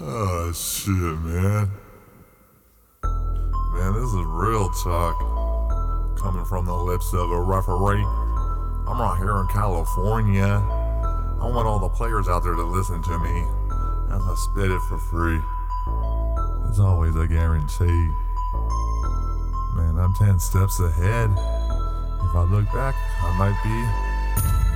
oh shit, man. Man, this is real talk. Coming from the lips of a referee. I'm right here in California. I want all the players out there to listen to me as I spit it for free. It's always a guarantee. Man, I'm 10 steps ahead. If I look back, I might be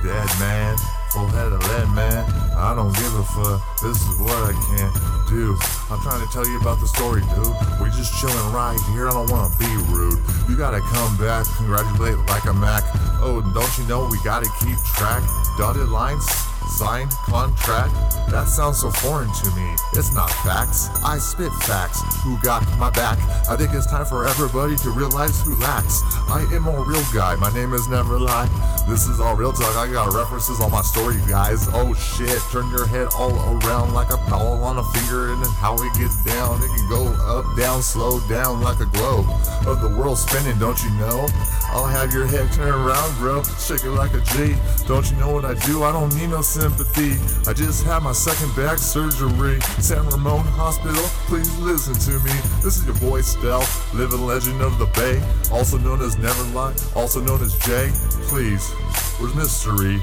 dead, man. Full head of lead, man. I don't give a fuck. This is what I can't do. I'm trying to tell you about the story, dude. We just chilling right here. I don't wanna be rude. You gotta come back, congratulate like a Mac. Oh, don't you know we gotta keep track? Dotted lines Signed contract? That sounds so foreign to me. It's not facts. I spit facts. Who got my back? I think it's time for everybody to realize who lacks. I am a real guy. My name is Never Lie. This is all real talk. I got references on my story, guys. Oh shit. Turn your head all around like a ball on a finger and how it gets down. It can go up, down, slow down like a globe. Of the world spinning, don't you know? I'll have your head turn around, bro. Shake it like a G. Don't you know what I do? I don't need no sympathy. I just had my second back surgery. San Ramon Hospital, please listen to me. This is your boy Stell, living legend of the Bay, also known as Never Lie, also known as Jay. Please, where's Mystery?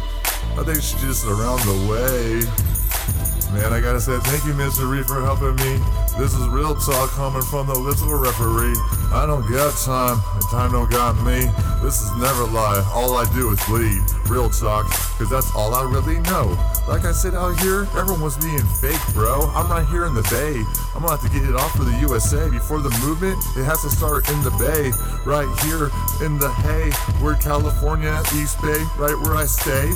I think she's just around the way. Man, I gotta say thank you. Reed, for helping me. This is real talk coming from the lips of a referee. I don't got time, and time don't got me. This is never lie, all I do is bleed. Real talk, cause that's all I really know. Like I said out here, everyone's being fake, bro. I'm right here in the Bay. I'm gonna have to get it off for the USA. Before the movement, it has to start in the Bay. Right here in the hay. We're California, East Bay, right where I stay.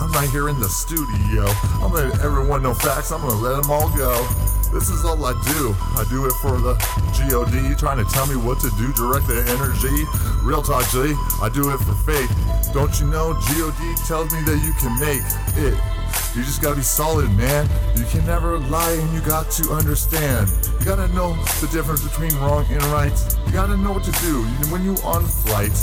I'm right here in the studio. I'm letting everyone know facts. I'm gonna let them all go. This is all I do. I do it for the GOD, trying to tell me what to do, direct the energy. Real talk, G. I do it for faith. Don't you know GOD tells me that you can make it. You just gotta be solid, man. You can never lie and you got to understand. You gotta know the difference between wrong and right. You gotta know what to do when you on flight.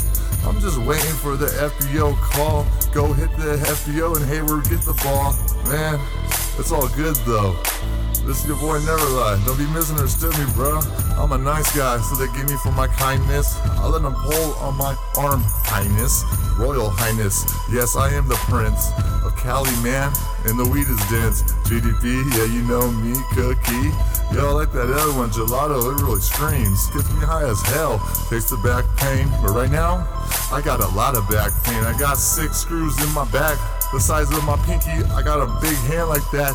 I'm just waiting for the FBO call. Go hit the FBO and Hayward get the ball. Man, it's all good though. This is your boy Never Lie. Don't be misunderstood me, bro. I'm a nice guy, so they give me for my kindness. I let them pull on my arm, highness, royal highness. Yes, I am the prince of Cali, man, and the weed is dense. GDP, yeah, you know me, cookie. Yo, like that other one, gelato. It really screams. Gets me high as hell. Takes the back pain, but right now I got a lot of back pain. I got six screws in my back, the size of my pinky. I got a big hand like that.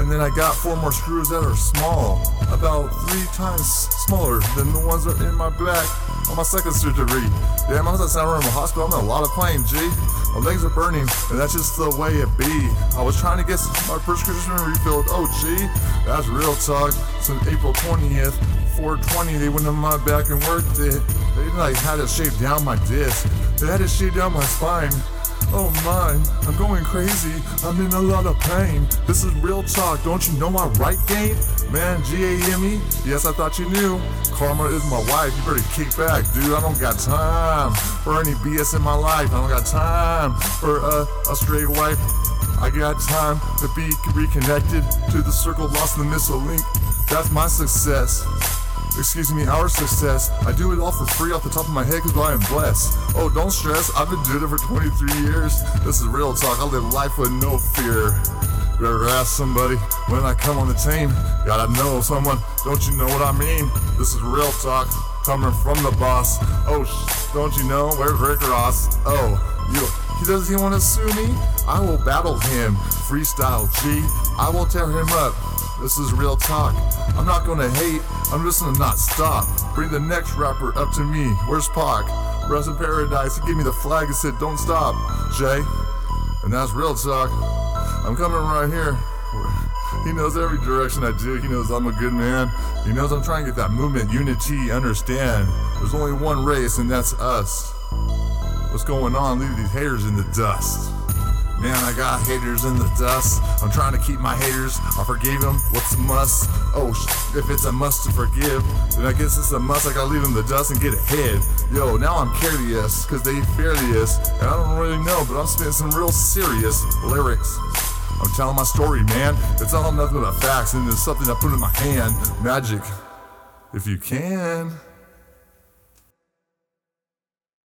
And then I got four more screws that are small, about three times smaller than the ones that are in my back on my second surgery. Damn, I was at San Ramon Hospital. I'm in a lot of pain, G. My legs are burning, and that's just the way it be. I was trying to get my prescription refilled. Oh, G, that's real talk. Since April 20th, 420, they went on my back and worked it. They like had to shave down my disc. They had to shave down my spine. Oh my, I'm going crazy. I'm in a lot of pain. This is real talk. Don't you know my right game? Man, G A M E. Yes, I thought you knew. Karma is my wife. You better kick back, dude. I don't got time for any BS in my life. I don't got time for a, a straight wife. I got time to be reconnected to the circle lost in the missile link. That's my success excuse me, our success. I do it all for free off the top of my head because I am blessed. Oh, don't stress, I've been doing it for 23 years. This is real talk, I live life with no fear. Better ask somebody when I come on the team. Gotta know someone, don't you know what I mean? This is real talk coming from the boss. Oh, sh- don't you know? Where's Rick Ross? Oh, you. He does he want to sue me? I will battle him. Freestyle G. I will tear him up. This is real talk. I'm not gonna hate, I'm just gonna not stop. Bring the next rapper up to me. Where's Pac? Rest in paradise. He gave me the flag and said, Don't stop, Jay. And that's real talk. I'm coming right here. He knows every direction I do. He knows I'm a good man. He knows I'm trying to get that movement, unity, understand. There's only one race, and that's us. What's going on? Leave these haters in the dust. Man, I got haters in the dust. I'm trying to keep my haters. I forgave them. What's a must? Oh, sh- if it's a must to forgive, then I guess it's a must. I gotta leave them the dust and get ahead. Yo, now I'm careless, cause they fearless. And I don't really know, but I'm spitting some real serious lyrics. I'm telling my story, man. It's all nothing but facts, and it's something I put in my hand. Magic, if you can.